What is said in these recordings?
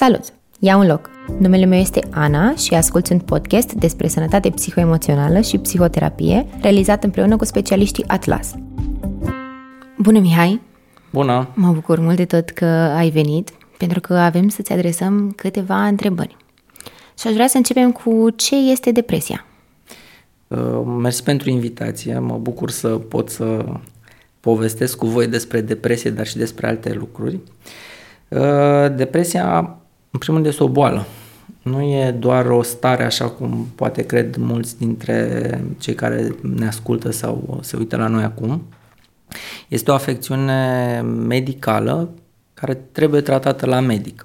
Salut! Ia un loc! Numele meu este Ana și ascult un podcast despre sănătate psihoemoțională și psihoterapie realizat împreună cu specialiștii Atlas. Bună, Mihai! Bună! Mă bucur mult de tot că ai venit, pentru că avem să-ți adresăm câteva întrebări. Și aș vrea să începem cu ce este depresia. Uh, mersi pentru invitație, mă bucur să pot să povestesc cu voi despre depresie, dar și despre alte lucruri. Uh, depresia, în primul rând, este o boală. Nu e doar o stare așa cum poate cred mulți dintre cei care ne ascultă sau se uită la noi acum. Este o afecțiune medicală care trebuie tratată la medic.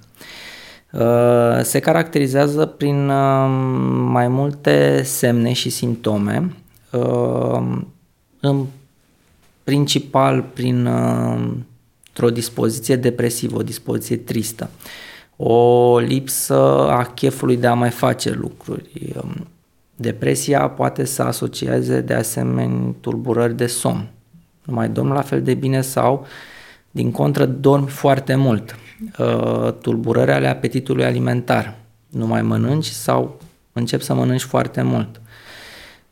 Uh, se caracterizează prin uh, mai multe semne și simptome, în principal prin o dispoziție depresivă, o dispoziție tristă, o lipsă a chefului de a mai face lucruri. Um, depresia poate să asocieze de asemenea tulburări de somn. Nu mai dormi la fel de bine sau, din contră, dormi foarte mult. Uh, tulburări ale apetitului alimentar. Nu mai mănânci sau începi să mănânci foarte mult.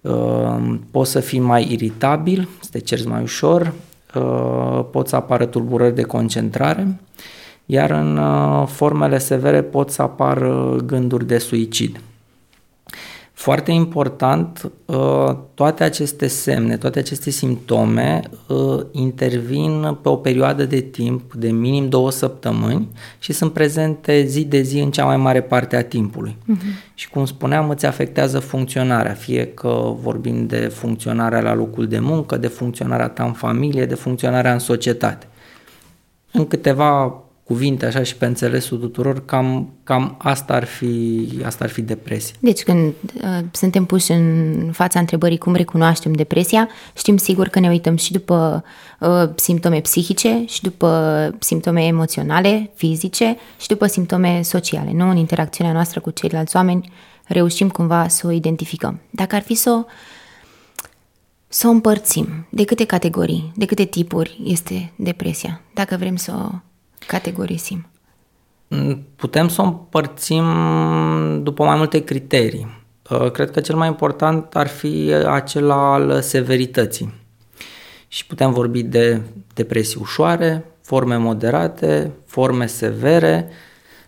Uh, poți să fii mai iritabil, să te cerți mai ușor, Uh, pot să apară tulburări de concentrare, iar în uh, formele severe pot să apară gânduri de suicid. Foarte important, uh, toate aceste semne, toate aceste simptome uh, intervin pe o perioadă de timp de minim două săptămâni și sunt prezente zi de zi în cea mai mare parte a timpului. Uh-huh. Și cum spuneam, îți afectează funcționarea, fie că vorbim de funcționarea la locul de muncă, de funcționarea ta în familie, de funcționarea în societate. În câteva cuvinte așa și pe înțelesul tuturor, cam, cam asta, ar fi, asta ar fi depresia. Deci când uh, suntem puși în fața întrebării cum recunoaștem depresia, știm sigur că ne uităm și după uh, simptome psihice și după simptome emoționale, fizice și după simptome sociale. Nu în interacțiunea noastră cu ceilalți oameni reușim cumva să o identificăm. Dacă ar fi să o să o împărțim, de câte categorii, de câte tipuri este depresia, dacă vrem să o categorisim? Mm, putem să o împărțim după mai multe criterii. Uh, cred că cel mai important ar fi acela al severității. Și putem vorbi de depresii ușoare, forme moderate, forme severe,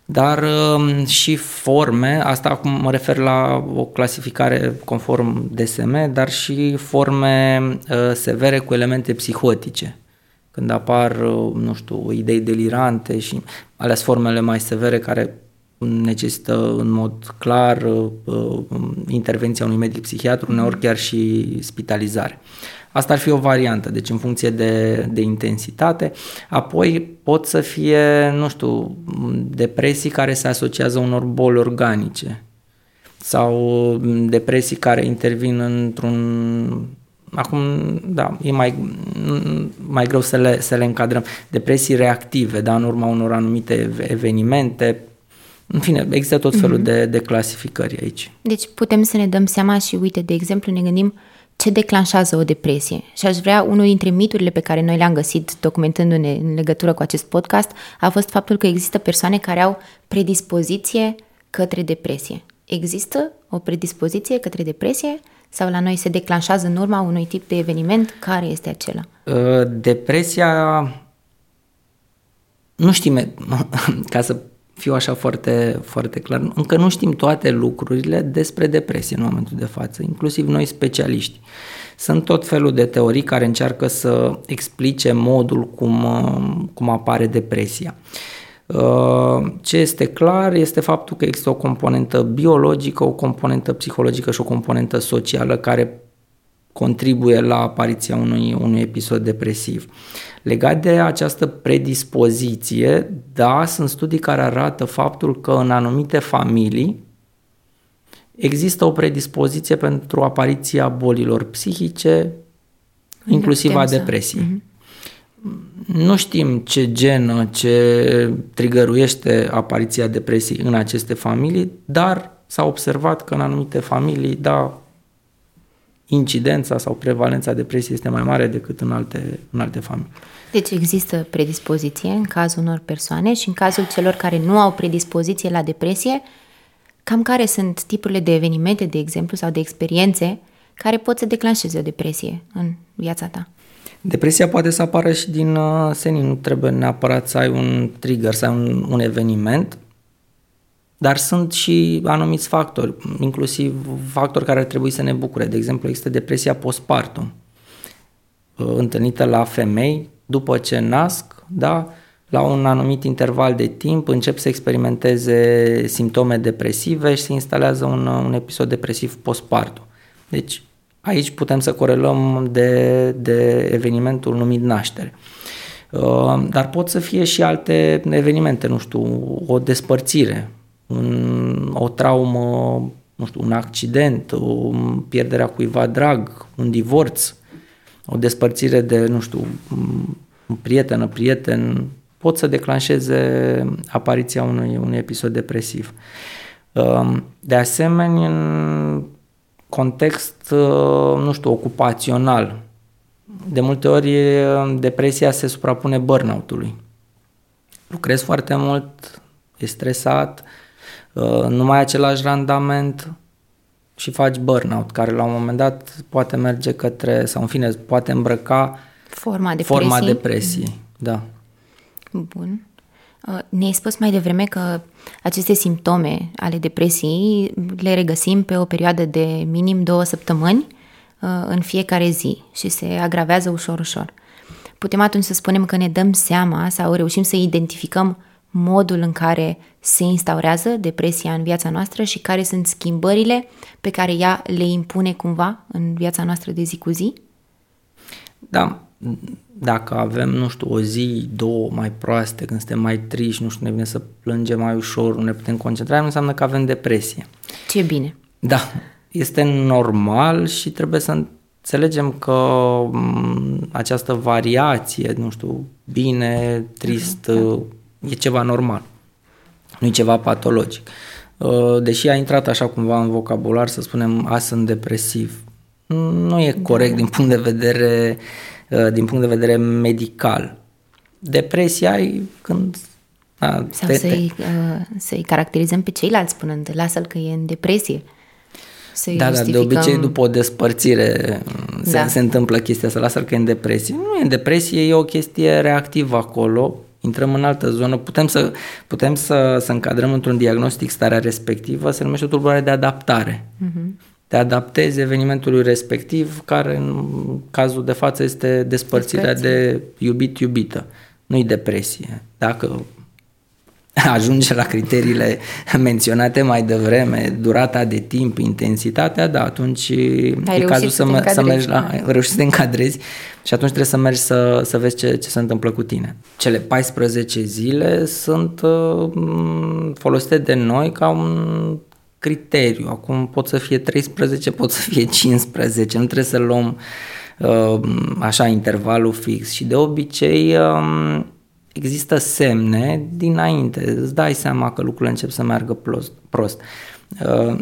dar um, și forme, asta acum mă refer la o clasificare conform DSM, dar și forme uh, severe cu elemente psihotice când apar, nu știu, idei delirante și ales formele mai severe care necesită în mod clar uh, intervenția unui medic psihiatru, uneori chiar și spitalizare. Asta ar fi o variantă, deci în funcție de, de intensitate. Apoi pot să fie, nu știu, depresii care se asociază unor boli organice sau depresii care intervin într-un Acum, da, e mai, mai greu să le, să le încadrăm. Depresii reactive, da, în urma unor anumite evenimente, în fine, există tot felul mm-hmm. de, de clasificări aici. Deci putem să ne dăm seama și, uite, de exemplu, ne gândim ce declanșează o depresie. Și aș vrea, unul dintre miturile pe care noi le-am găsit documentându-ne în legătură cu acest podcast a fost faptul că există persoane care au predispoziție către depresie. Există o predispoziție către depresie sau la noi se declanșează în urma unui tip de eveniment? Care este acela? Uh, depresia, nu știm, ca să fiu așa foarte, foarte clar, încă nu știm toate lucrurile despre depresie în momentul de față, inclusiv noi specialiști. Sunt tot felul de teorii care încearcă să explice modul cum, uh, cum apare depresia. Uh, Uh, ce este clar este faptul că există o componentă biologică, o componentă psihologică și o componentă socială care contribuie la apariția unui, unui episod depresiv. Legat de această predispoziție, da, sunt studii care arată faptul că în anumite familii există o predispoziție pentru apariția bolilor psihice, inclusiv a depresiei. Mm-hmm. Nu știm ce genă, ce trigăruiește apariția depresiei în aceste familii, dar s-a observat că în anumite familii, da, incidența sau prevalența depresiei este mai mare decât în alte, în alte familii. Deci există predispoziție în cazul unor persoane și în cazul celor care nu au predispoziție la depresie, cam care sunt tipurile de evenimente, de exemplu, sau de experiențe care pot să declanșeze o depresie în viața ta? Depresia poate să apară și din uh, senin, nu trebuie neapărat să ai un trigger, să ai un, un eveniment, dar sunt și anumiți factori, inclusiv factori care ar trebui să ne bucure. De exemplu, există depresia postpartum, uh, întâlnită la femei după ce nasc, da, la un anumit interval de timp încep să experimenteze simptome depresive și se instalează un, un episod depresiv postpartum. Deci aici putem să corelăm de, de evenimentul numit naștere. Uh, dar pot să fie și alte evenimente, nu știu, o despărțire, un, o traumă, nu știu, un accident, o pierderea cuiva drag, un divorț, o despărțire de, nu știu, un prietenă, prieten, pot să declanșeze apariția unui, unui episod depresiv. Um, de asemenea, în context, uh, nu știu, ocupațional, de multe ori depresia se suprapune burnout-ului. Lucrezi foarte mult, e stresat, uh, nu mai ai același randament și faci burnout, care la un moment dat poate merge către, sau în fine, poate îmbrăca forma depresiei. Forma depresiei, da. Bun. Uh, ne-ai spus mai devreme că aceste simptome ale depresiei le regăsim pe o perioadă de minim două săptămâni uh, în fiecare zi și se agravează ușor, ușor. Putem atunci să spunem că ne dăm seama sau reușim să identificăm modul în care se instaurează depresia în viața noastră și care sunt schimbările pe care ea le impune cumva în viața noastră de zi cu zi? Da, dacă avem, nu știu, o zi, două mai proaste, când suntem mai triști, nu știu, ne vine să plângem mai ușor, nu ne putem concentra, nu înseamnă că avem depresie. Ce bine! Da, este normal și trebuie să înțelegem că această variație, nu știu, bine, trist, uh-huh. e ceva normal. Nu e ceva patologic. Uh, deși a intrat așa cumva în vocabular să spunem, a, sunt depresiv. Nu e corect da. din punct de vedere uh, Uh, din punct de vedere medical. Depresia e când... A, Sau te, să-i, uh, să-i caracterizăm pe ceilalți spunând, lasă-l că e în depresie. Să-i da, justificăm... da, de obicei după o despărțire se, da. se întâmplă chestia asta, lasă-l că e în depresie. Nu e în depresie, e o chestie reactivă acolo, intrăm în altă zonă, putem să, putem să, să încadrăm într-un diagnostic starea respectivă, se numește o tulburare de adaptare. Uh-huh te adaptezi evenimentului respectiv, care în cazul de față este despărțirea de iubit-iubită. Nu-i depresie. Dacă ajunge la criteriile menționate mai devreme, durata de timp, intensitatea, da, atunci Ai e cazul să, mă, să mergi la, reușit să te încadrezi și atunci trebuie să mergi să, să vezi ce, ce se întâmplă cu tine. Cele 14 zile sunt uh, folosite de noi ca un criteriu. Acum pot să fie 13, pot să fie 15, nu trebuie să luăm uh, așa intervalul fix și de obicei um, există semne dinainte, îți dai seama că lucrurile încep să meargă prost. Uh,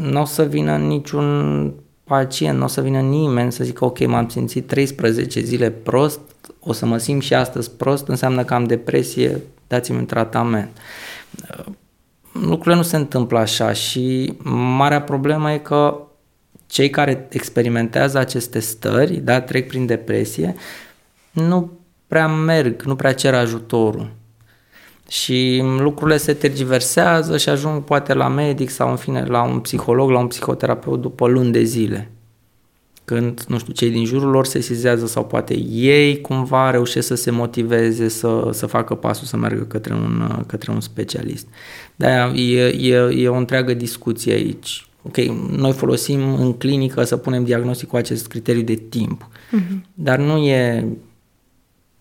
nu o să vină niciun pacient, nu o să vină nimeni să zică ok, m-am simțit 13 zile prost, o să mă simt și astăzi prost, înseamnă că am depresie, dați-mi un tratament. Uh, lucrurile nu se întâmplă așa și marea problemă e că cei care experimentează aceste stări, da, trec prin depresie, nu prea merg, nu prea cer ajutorul. Și lucrurile se tergiversează și ajung poate la medic sau în fine la un psiholog, la un psihoterapeut după luni de zile când, nu știu, cei din jurul lor se sizează sau poate ei cumva reușesc să se motiveze să, să facă pasul să meargă către un, către un specialist. De-aia e, e, e o întreagă discuție aici. Ok, noi folosim în clinică să punem diagnostic cu acest criteriu de timp, uh-huh. dar nu e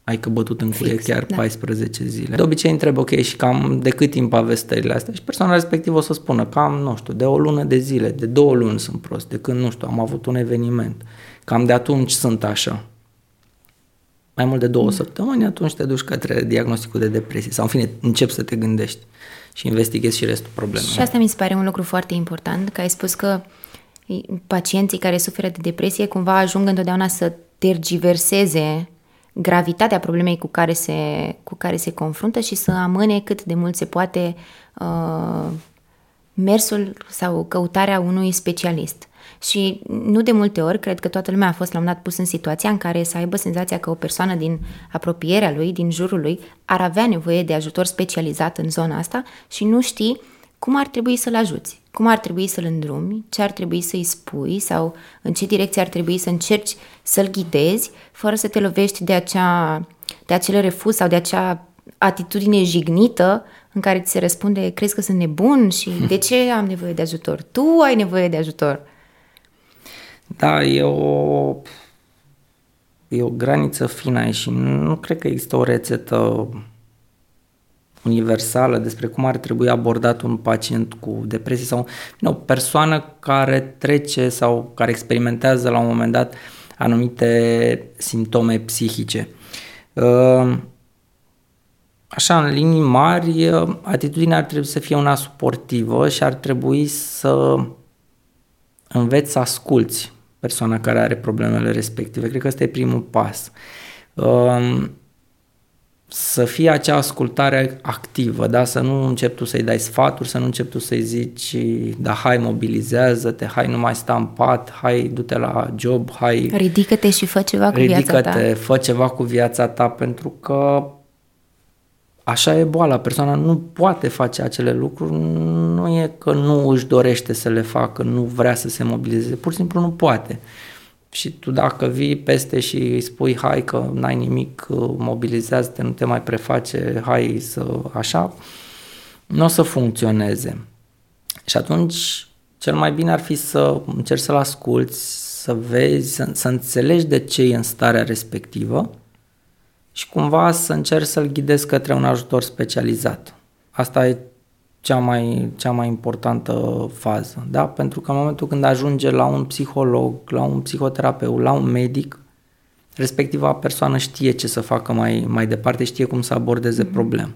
ai că bătut în cuie chiar da. 14 zile. De obicei întreb, ok, și cam de cât timp aveți stările astea? Și persoana respectivă o să spună, cam, nu știu, de o lună de zile, de două luni sunt prost, de când, nu știu, am avut un eveniment. Cam de atunci sunt așa. Mai mult de două mm. săptămâni, atunci te duci către diagnosticul de depresie. Sau, în fine, începi să te gândești și investighezi și restul problemei. Și asta mi se pare un lucru foarte important, că ai spus că pacienții care suferă de depresie cumva ajung întotdeauna să tergiverseze gravitatea problemei cu care se, cu care se confruntă și să amâne cât de mult se poate uh, mersul sau căutarea unui specialist. Și nu de multe ori, cred că toată lumea a fost la un dat pus în situația în care să aibă senzația că o persoană din apropierea lui, din jurul lui, ar avea nevoie de ajutor specializat în zona asta și nu știi cum ar trebui să-l ajuți, cum ar trebui să-l îndrumi, ce ar trebui să-i spui sau în ce direcție ar trebui să încerci să-l ghidezi, fără să te lovești de, acea, de acel refuz sau de acea atitudine jignită în care ți se răspunde, crezi că sunt nebun și de ce am nevoie de ajutor? Tu ai nevoie de ajutor. Da, e o, e o graniță fină și nu cred că există o rețetă universală despre cum ar trebui abordat un pacient cu depresie sau o persoană care trece sau care experimentează la un moment dat anumite simptome psihice. Uh, așa, în linii mari, atitudinea ar trebui să fie una suportivă și ar trebui să înveți să asculți persoana care are problemele respective. Cred că ăsta e primul pas. Um, să fie acea ascultare activă, da? să nu începi tu să-i dai sfaturi, să nu începi tu să-i zici, da, hai, mobilizează-te, hai, nu mai sta în pat, hai, du-te la job, hai... Ridică-te și fă ceva cu ridică-te, viața ta. fă ceva cu viața ta, pentru că așa e boala, persoana nu poate face acele lucruri, nu e că nu își dorește să le facă, nu vrea să se mobilizeze, pur și simplu nu poate. Și tu dacă vii peste și îi spui hai că n-ai nimic, mobilizează-te, nu te mai preface, hai să așa, nu o să funcționeze. Și atunci cel mai bine ar fi să încerci să-l asculți, să vezi, să, să înțelegi de ce e în starea respectivă și cumva să încerci să-l ghidezi către un ajutor specializat. Asta e cea mai, cea mai importantă fază, da? Pentru că în momentul când ajunge la un psiholog, la un psihoterapeut, la un medic, respectiva persoană știe ce să facă mai, mai departe, știe cum să abordeze mm-hmm. problema.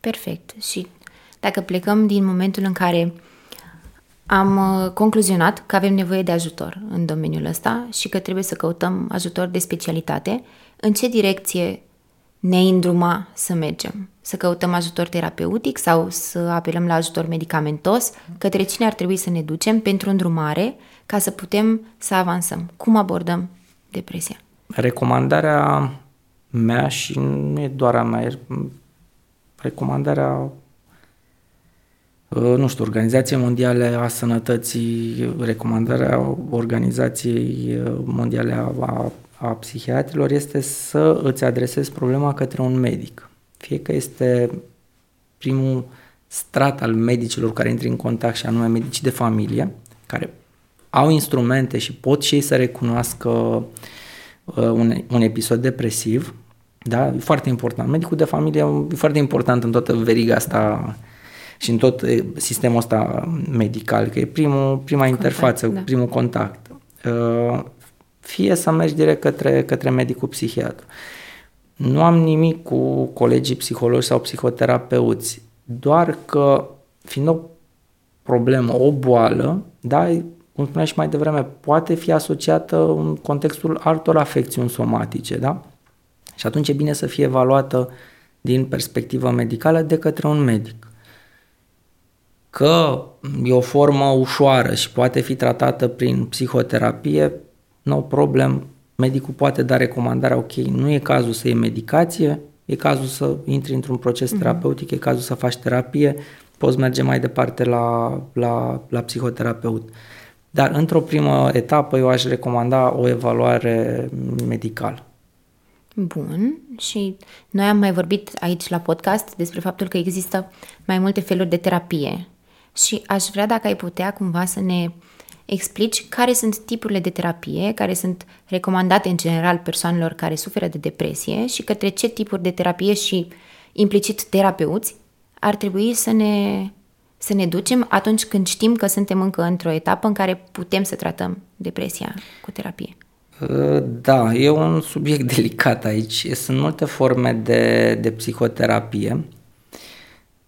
Perfect. Și dacă plecăm din momentul în care am uh, concluzionat că avem nevoie de ajutor în domeniul ăsta și că trebuie să căutăm ajutor de specialitate, în ce direcție ne îndruma să mergem? Să căutăm ajutor terapeutic sau să apelăm la ajutor medicamentos? Către cine ar trebui să ne ducem pentru îndrumare ca să putem să avansăm? Cum abordăm depresia? Recomandarea mea și nu e doar a mea, recomandarea uh, nu știu, Organizația Mondiale a Sănătății, recomandarea Organizației Mondiale a a psihiatrilor este să îți adresezi problema către un medic. Fie că este primul strat al medicilor care intri în contact și anume medicii de familie, care au instrumente și pot și ei să recunoască uh, un, un episod depresiv, da? E foarte important. Medicul de familie e foarte important în toată veriga asta și în tot sistemul ăsta medical, că e primul, prima contact, interfață, da. primul contact. Uh, fie să mergi direct către, către medicul psihiatru. Nu am nimic cu colegii psihologi sau psihoterapeuți, doar că fiind o problemă, o boală, da, cum spuneam și mai devreme, poate fi asociată în contextul altor afecțiuni somatice, da? Și atunci e bine să fie evaluată din perspectivă medicală de către un medic. Că e o formă ușoară și poate fi tratată prin psihoterapie, no problem, medicul poate da recomandarea, ok, nu e cazul să iei medicație, e cazul să intri într-un proces mm-hmm. terapeutic, e cazul să faci terapie, poți merge mai departe la, la, la psihoterapeut. Dar într-o primă etapă eu aș recomanda o evaluare medicală. Bun, și noi am mai vorbit aici la podcast despre faptul că există mai multe feluri de terapie și aș vrea dacă ai putea cumva să ne explici care sunt tipurile de terapie care sunt recomandate în general persoanelor care suferă de depresie și către ce tipuri de terapie și implicit terapeuți ar trebui să ne, să ne ducem atunci când știm că suntem încă într-o etapă în care putem să tratăm depresia cu terapie. Uh, da, e un subiect delicat aici. Sunt multe forme de, de psihoterapie.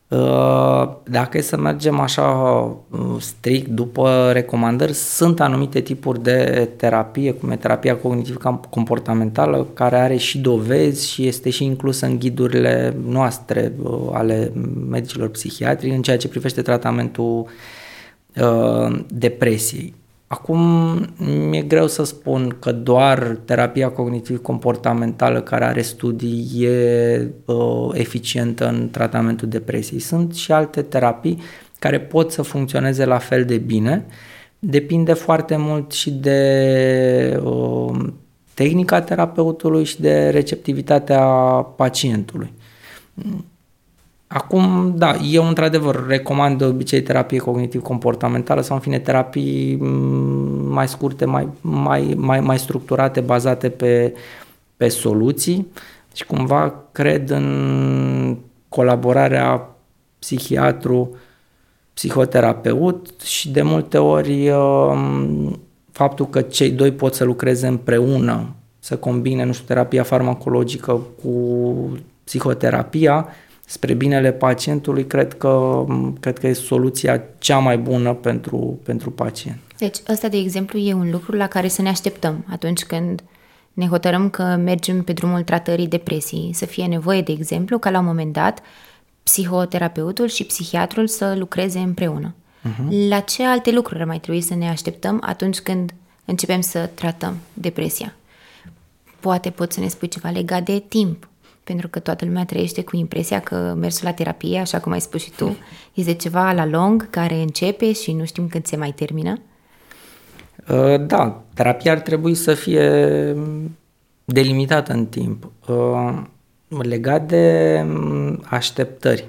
Uh, dacă e să mergem așa uh, strict după recomandări, sunt anumite tipuri de terapie, cum e terapia cognitiv-comportamentală, care are și dovezi și este și inclusă în ghidurile noastre uh, ale medicilor psihiatri în ceea ce privește tratamentul depresiei. Acum mi-e greu să spun că doar terapia cognitiv-comportamentală care are studii e uh, eficientă în tratamentul depresiei. Sunt și alte terapii care pot să funcționeze la fel de bine. Depinde foarte mult și de uh, tehnica terapeutului și de receptivitatea pacientului. Acum, da, eu într-adevăr recomand de obicei terapie cognitiv-comportamentală sau în fine terapii mm, mai scurte, mai, mai, mai, mai structurate, bazate pe, pe soluții și cumva cred în colaborarea psihiatru, psihoterapeut și de multe ori um, faptul că cei doi pot să lucreze împreună, să combine, nu știu, terapia farmacologică cu psihoterapia, spre binele pacientului, cred că, cred că e soluția cea mai bună pentru, pentru pacient. Deci, ăsta, de exemplu, e un lucru la care să ne așteptăm atunci când ne hotărâm că mergem pe drumul tratării depresiei. Să fie nevoie, de exemplu, ca la un moment dat psihoterapeutul și psihiatrul să lucreze împreună. Uh-huh. La ce alte lucruri ar mai trebui să ne așteptăm atunci când începem să tratăm depresia? Poate poți să ne spui ceva legat de timp, pentru că toată lumea trăiește cu impresia că mersul la terapie, așa cum ai spus și tu, este ceva la lung care începe și nu știm când se mai termină? Uh, da, terapia ar trebui să fie delimitată în timp. Uh, legat de mm, așteptări,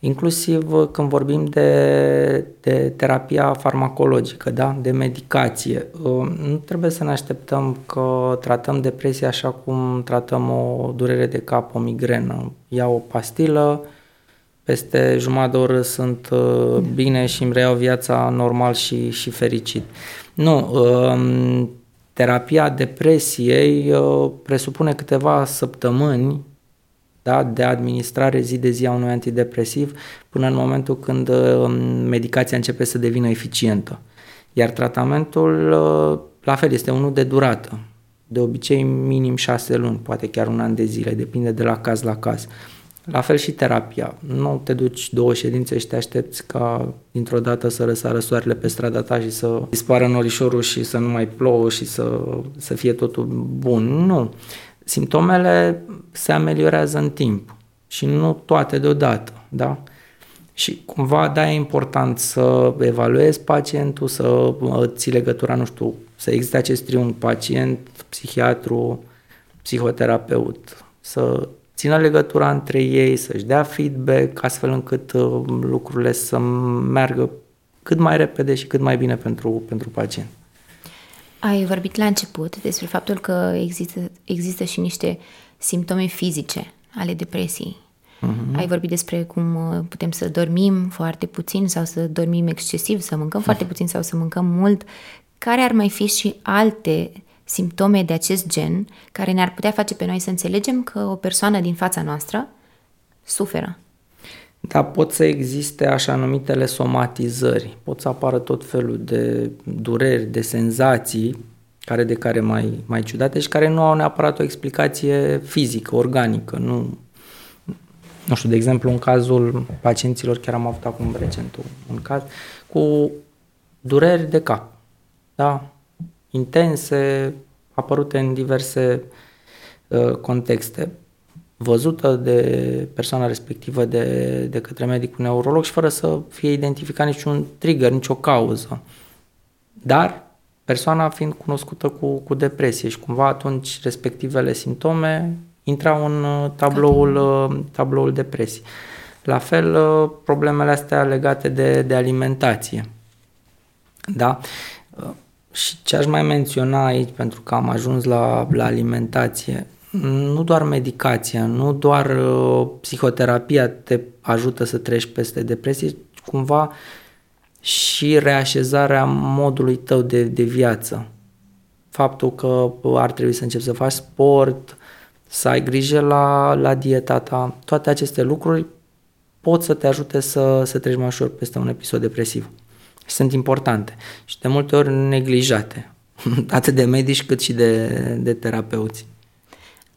inclusiv uh, când vorbim de, de terapia farmacologică, da? de medicație. Uh, nu trebuie să ne așteptăm că tratăm depresia așa cum tratăm o durere de cap, o migrenă. Iau o pastilă, peste jumătate de oră sunt uh, bine și îmi reiau viața normal și, și fericit. Nu, um, terapia depresiei presupune câteva săptămâni da, de administrare zi de zi a unui antidepresiv până în momentul când um, medicația începe să devină eficientă. Iar tratamentul, uh, la fel, este unul de durată. De obicei, minim șase luni, poate chiar un an de zile, depinde de la caz la caz. La fel și terapia. Nu te duci două ședințe și te aștepți ca dintr-o dată să răsară soarele pe strada ta și să dispară norișorul și să nu mai plouă și să, să fie totul bun. Nu. Simptomele se ameliorează în timp și nu toate deodată, da? Și cumva, da, e important să evaluezi pacientul, să ții legătura, nu știu, să existe acest triunghi pacient, psihiatru, psihoterapeut, să țină legătura între ei, să-și dea feedback, astfel încât uh, lucrurile să meargă cât mai repede și cât mai bine pentru, pentru pacient. Ai vorbit la început despre faptul că există, există și niște simptome fizice ale depresiei. Uh-huh. Ai vorbit despre cum uh, putem să dormim foarte puțin sau să dormim excesiv, să mâncăm uh-huh. foarte puțin sau să mâncăm mult. Care ar mai fi și alte simptome de acest gen care ne-ar putea face pe noi să înțelegem că o persoană din fața noastră suferă? Da, pot să existe așa numitele somatizări, pot să apară tot felul de dureri, de senzații, care de care mai, mai ciudate și care nu au neapărat o explicație fizică, organică. Nu, nu știu, de exemplu, în cazul pacienților, chiar am avut acum recent un caz, cu dureri de cap, da? intense, apărute în diverse uh, contexte văzută de persoana respectivă de, de către medicul neurolog și fără să fie identificat niciun trigger, nicio cauză. Dar persoana fiind cunoscută cu, cu depresie și cumva atunci respectivele simptome intrau în uh, tabloul, uh, tabloul depresii. La fel, uh, problemele astea legate de, de alimentație. Da? Și ce aș mai menționa aici, pentru că am ajuns la, la alimentație, nu doar medicația, nu doar uh, psihoterapia te ajută să treci peste depresie, cumva și reașezarea modului tău de, de viață. Faptul că ar trebui să începi să faci sport, să ai grijă la, la dieta ta, toate aceste lucruri pot să te ajute să, să treci mai ușor peste un episod depresiv. Și sunt importante și de multe ori neglijate, atât de medici cât și de, de terapeuți.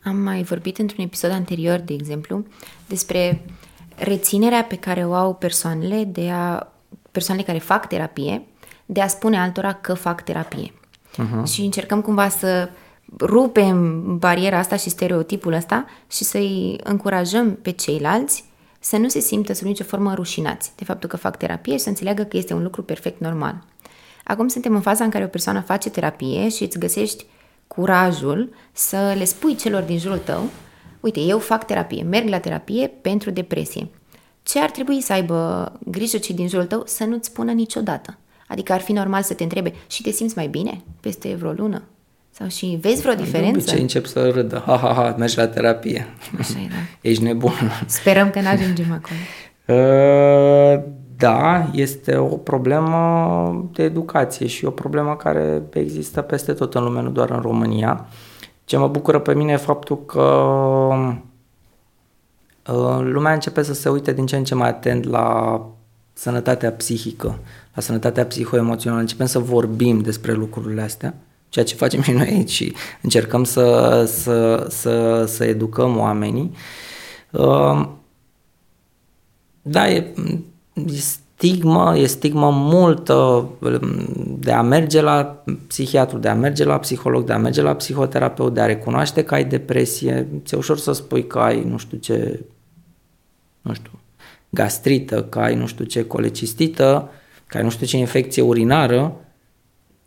Am mai vorbit într-un episod anterior, de exemplu, despre reținerea pe care o au persoanele de a persoanele care fac terapie de a spune altora că fac terapie. Uh-huh. Și încercăm cumva să rupem bariera asta și stereotipul ăsta și să-i încurajăm pe ceilalți să nu se simtă sub nicio formă rușinați de faptul că fac terapie și să înțeleagă că este un lucru perfect normal. Acum suntem în faza în care o persoană face terapie și îți găsești curajul să le spui celor din jurul tău, uite, eu fac terapie, merg la terapie pentru depresie. Ce ar trebui să aibă grijă cei din jurul tău să nu-ți spună niciodată? Adică ar fi normal să te întrebe și te simți mai bine peste vreo lună? Sau și vezi vreo diferență? De încep să râdă. Ha, ha, ha, mergi la terapie. Așa e, da. Ești nebun. Sperăm că nu ajungem acolo. Uh, da, este o problemă de educație și o problemă care există peste tot în lume, nu doar în România. Ce mă bucură pe mine e faptul că uh, lumea începe să se uite din ce în ce mai atent la sănătatea psihică, la sănătatea psihoemoțională. Începem să vorbim despre lucrurile astea, ceea ce facem și noi aici și încercăm să, să, să, să educăm oamenii. Uh, da, e, e stigmă, e stigmă multă um, de a merge la psihiatru, de a merge la psiholog, de a merge la psihoterapeut, de a recunoaște că ai depresie. Ți-e ușor să spui că ai nu știu ce, nu știu, gastrită, că ai nu știu ce colecistită, că ai nu știu ce infecție urinară,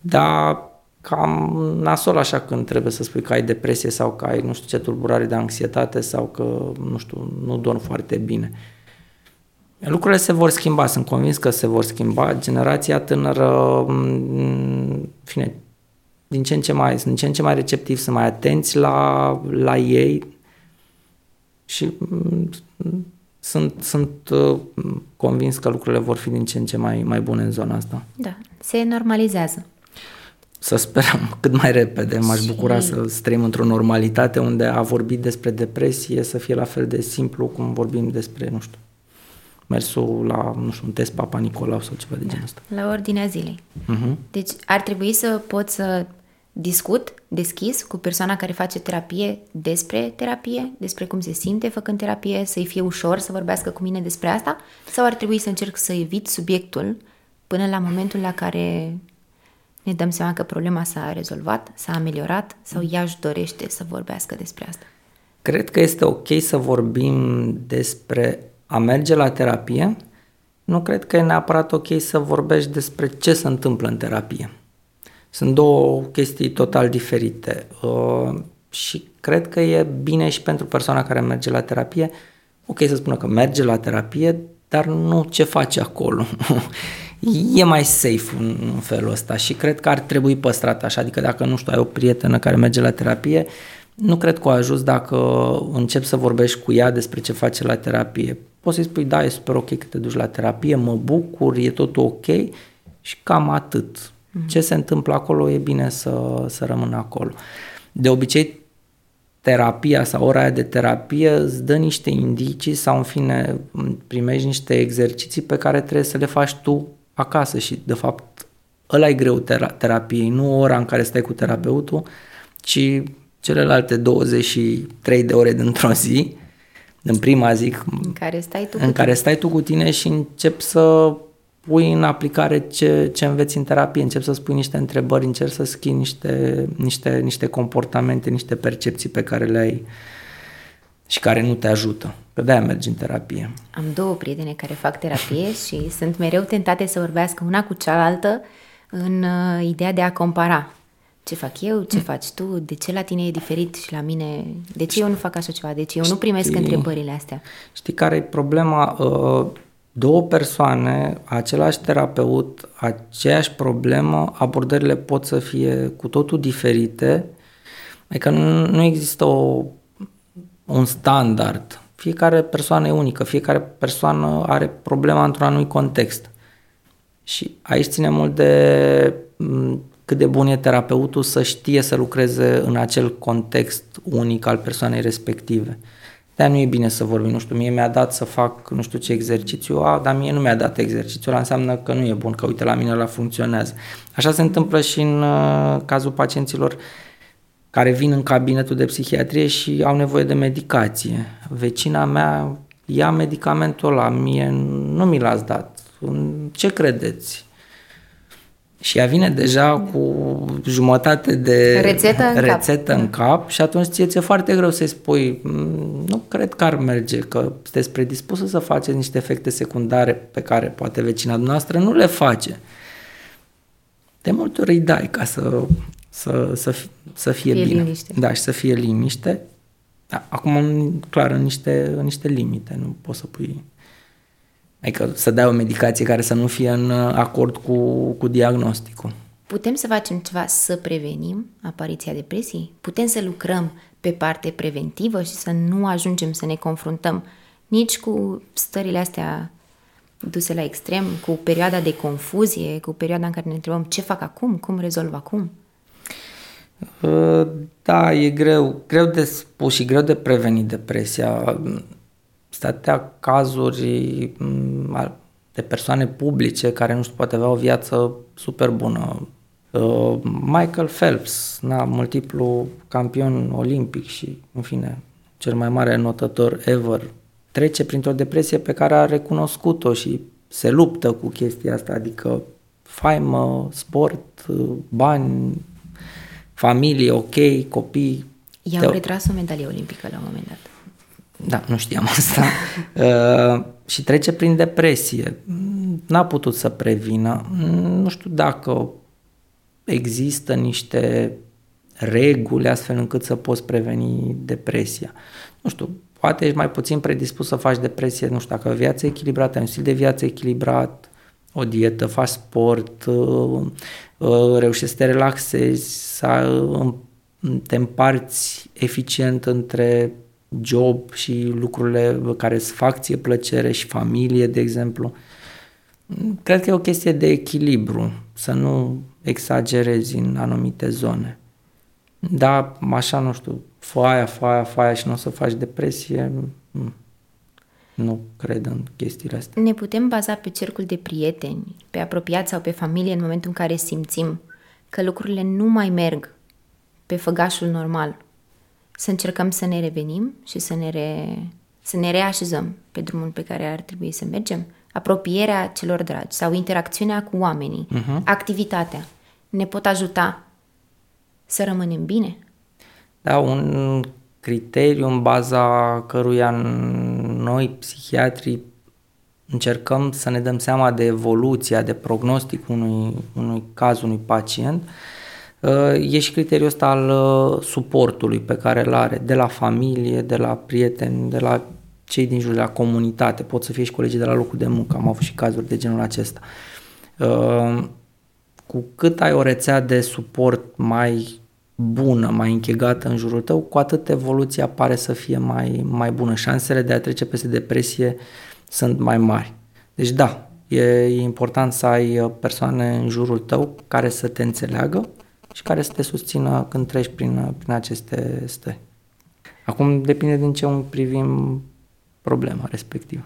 dar cam nasol așa când trebuie să spui că ai depresie sau că ai nu știu ce tulburare de anxietate sau că, nu știu, nu dormi foarte bine. Lucrurile se vor schimba, sunt convins că se vor schimba. Generația tânără, mm, fine, din ce în ce mai, sunt din ce în ce mai receptivi, sunt mai atenți la, la ei și mm, sunt, sunt uh, convins că lucrurile vor fi din ce în ce mai, mai bune în zona asta. Da, se normalizează. Să sperăm cât mai repede. M-aș și... bucura să trăim într-o normalitate unde a vorbit despre depresie să fie la fel de simplu cum vorbim despre, nu știu, mersul la, nu știu, un test Papa Nicolau sau ceva de genul ăsta. La ordinea zilei. Uh-huh. Deci ar trebui să pot să discut deschis cu persoana care face terapie despre terapie, despre cum se simte făcând terapie, să-i fie ușor să vorbească cu mine despre asta sau ar trebui să încerc să evit subiectul până la momentul la care ne dăm seama că problema s-a rezolvat, s-a ameliorat sau ea își dorește să vorbească despre asta? Cred că este ok să vorbim despre a merge la terapie, nu cred că e neapărat ok să vorbești despre ce se întâmplă în terapie. Sunt două chestii total diferite uh, și cred că e bine și pentru persoana care merge la terapie, ok să spună că merge la terapie, dar nu ce face acolo. e mai safe în, în felul ăsta și cred că ar trebui păstrat așa, adică dacă nu știu, ai o prietenă care merge la terapie, nu cred că o ajuns dacă încep să vorbești cu ea despre ce face la terapie. Poți să-i spui, da, e super ok că te duci la terapie, mă bucur, e totul ok și cam atât. Mm-hmm. Ce se întâmplă acolo e bine să, să rămână acolo. De obicei, terapia sau ora aia de terapie îți dă niște indicii sau în fine primești niște exerciții pe care trebuie să le faci tu acasă și de fapt ăla e greu tera- terapiei, nu ora în care stai cu terapeutul, ci celelalte 23 de ore dintr-o zi, în prima zi, în care stai tu, în cu, care stai tu cu tine și începi să pui în aplicare ce, ce înveți în terapie, începi să spui niște întrebări, încerci să schimbi niște, niște, niște comportamente, niște percepții pe care le ai și care nu te ajută. Pe de-aia mergi în terapie. Am două prietene care fac terapie și sunt mereu tentate să vorbească una cu cealaltă în uh, ideea de a compara ce fac eu, ce faci tu, de ce la tine e diferit și la mine, de ce eu nu fac așa ceva, de ce eu nu primesc știi, întrebările astea. Știi care e problema? Uh, două persoane, același terapeut, aceeași problemă, abordările pot să fie cu totul diferite, adică nu, nu există o, un standard. Fiecare persoană e unică, fiecare persoană are problema într-un anumit context. Și aici ține mult de cât de bun e terapeutul să știe să lucreze în acel context unic al persoanei respective. dar nu e bine să vorbim, nu știu, mie mi-a dat să fac nu știu ce exercițiu, a, dar mie nu mi-a dat exercițiul ăla, înseamnă că nu e bun, că uite la mine la funcționează. Așa se întâmplă și în uh, cazul pacienților care vin în cabinetul de psihiatrie și au nevoie de medicație. Vecina mea ia medicamentul ăla, mie nu mi l-ați dat. Ce credeți? Și ea vine deja cu jumătate de rețetă în rețetă cap, în cap și atunci ție ți-e foarte greu să-i spui mm, nu cred că ar merge, că sunteți predispusă să faceți niște efecte secundare pe care poate vecina noastră nu le face. De multe ori îi dai ca să, să, să, fie, să fie, fie bine. Liniște. Da, și să fie liniște. Da, acum, clar, în niște, în niște limite, nu poți să pui Adică să dai o medicație care să nu fie în acord cu, cu diagnosticul. Putem să facem ceva să prevenim apariția depresiei? Putem să lucrăm pe parte preventivă și să nu ajungem să ne confruntăm nici cu stările astea duse la extrem, cu perioada de confuzie, cu perioada în care ne întrebăm ce fac acum, cum rezolv acum? Uh, da, e greu, greu de spus și greu de prevenit depresia stătea cazuri mm, de persoane publice care nu știu, poate avea o viață super bună. Uh, Michael Phelps, na, multiplu campion olimpic și, în fine, cel mai mare notător ever, trece printr-o depresie pe care a recunoscut-o și se luptă cu chestia asta, adică faimă, sport, bani, familie, ok, copii. I-au Te... retras o medalie olimpică la un moment dat. Da, nu știam asta. uh, și trece prin depresie. N-a putut să prevină. Nu știu dacă există niște reguli astfel încât să poți preveni depresia. Nu știu, poate ești mai puțin predispus să faci depresie, nu știu, dacă o viață echilibrată, un stil de viață echilibrat, o dietă, faci sport, uh, uh, reușești să te relaxezi, să uh, te împarți eficient între job și lucrurile care îți fac ție plăcere și familie, de exemplu. Cred că e o chestie de echilibru, să nu exagerezi în anumite zone. Da, așa, nu știu, foaia, foaia, foaia și nu o să faci depresie, nu cred în chestiile astea. Ne putem baza pe cercul de prieteni, pe apropiați sau pe familie în momentul în care simțim că lucrurile nu mai merg pe făgașul normal să încercăm să ne revenim și să ne, re, să ne reașezăm pe drumul pe care ar trebui să mergem. Apropierea celor dragi sau interacțiunea cu oamenii, uh-huh. activitatea, ne pot ajuta să rămânem bine? Da, un criteriu în baza căruia noi, psihiatrii, încercăm să ne dăm seama de evoluția, de prognostic unui, unui caz, unui pacient, uh, Uh, e și criteriul ăsta al uh, suportului pe care îl are de la familie, de la prieteni, de la cei din jur, de la comunitate. Pot să fie și colegii de la locul de muncă, am avut și cazuri de genul acesta. Uh, cu cât ai o rețea de suport mai bună, mai închegată în jurul tău, cu atât evoluția pare să fie mai, mai bună. Șansele de a trece peste depresie sunt mai mari. Deci da, e important să ai persoane în jurul tău care să te înțeleagă, și care să te susțină când treci prin, prin aceste stări. Acum depinde din ce unghi privim problema respectivă.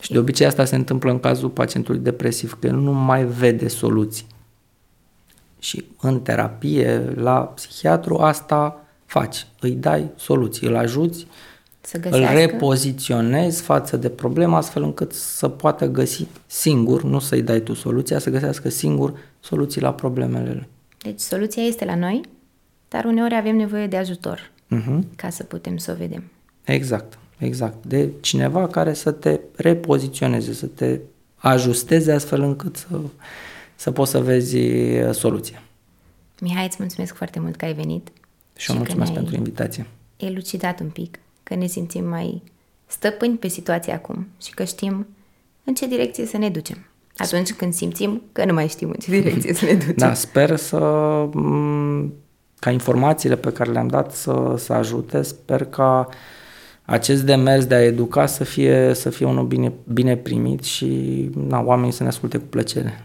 Și de obicei asta se întâmplă în cazul pacientului depresiv, că el nu mai vede soluții. Și în terapie, la psihiatru, asta faci. Îi dai soluții, îl ajuți, să îl repoziționezi față de problemă astfel încât să poată găsi singur, nu să-i dai tu soluția, să găsească singur soluții la problemele lui. Deci soluția este la noi, dar uneori avem nevoie de ajutor uh-huh. ca să putem să o vedem. Exact, exact. De cineva care să te repoziționeze, să te ajusteze astfel încât să, să poți să vezi uh, soluția. Mihai, îți mulțumesc foarte mult că ai venit. Și, și mulțumesc pentru invitație. Elucidat un pic, că ne simțim mai stăpâni pe situația acum și că știm în ce direcție să ne ducem. Atunci când simțim că nu mai știm în ce direcție să ne ducem. Da, sper să ca informațiile pe care le-am dat să, să ajute, sper ca acest demers de a educa să fie, să fie unul bine, bine primit și na, oamenii să ne asculte cu plăcere.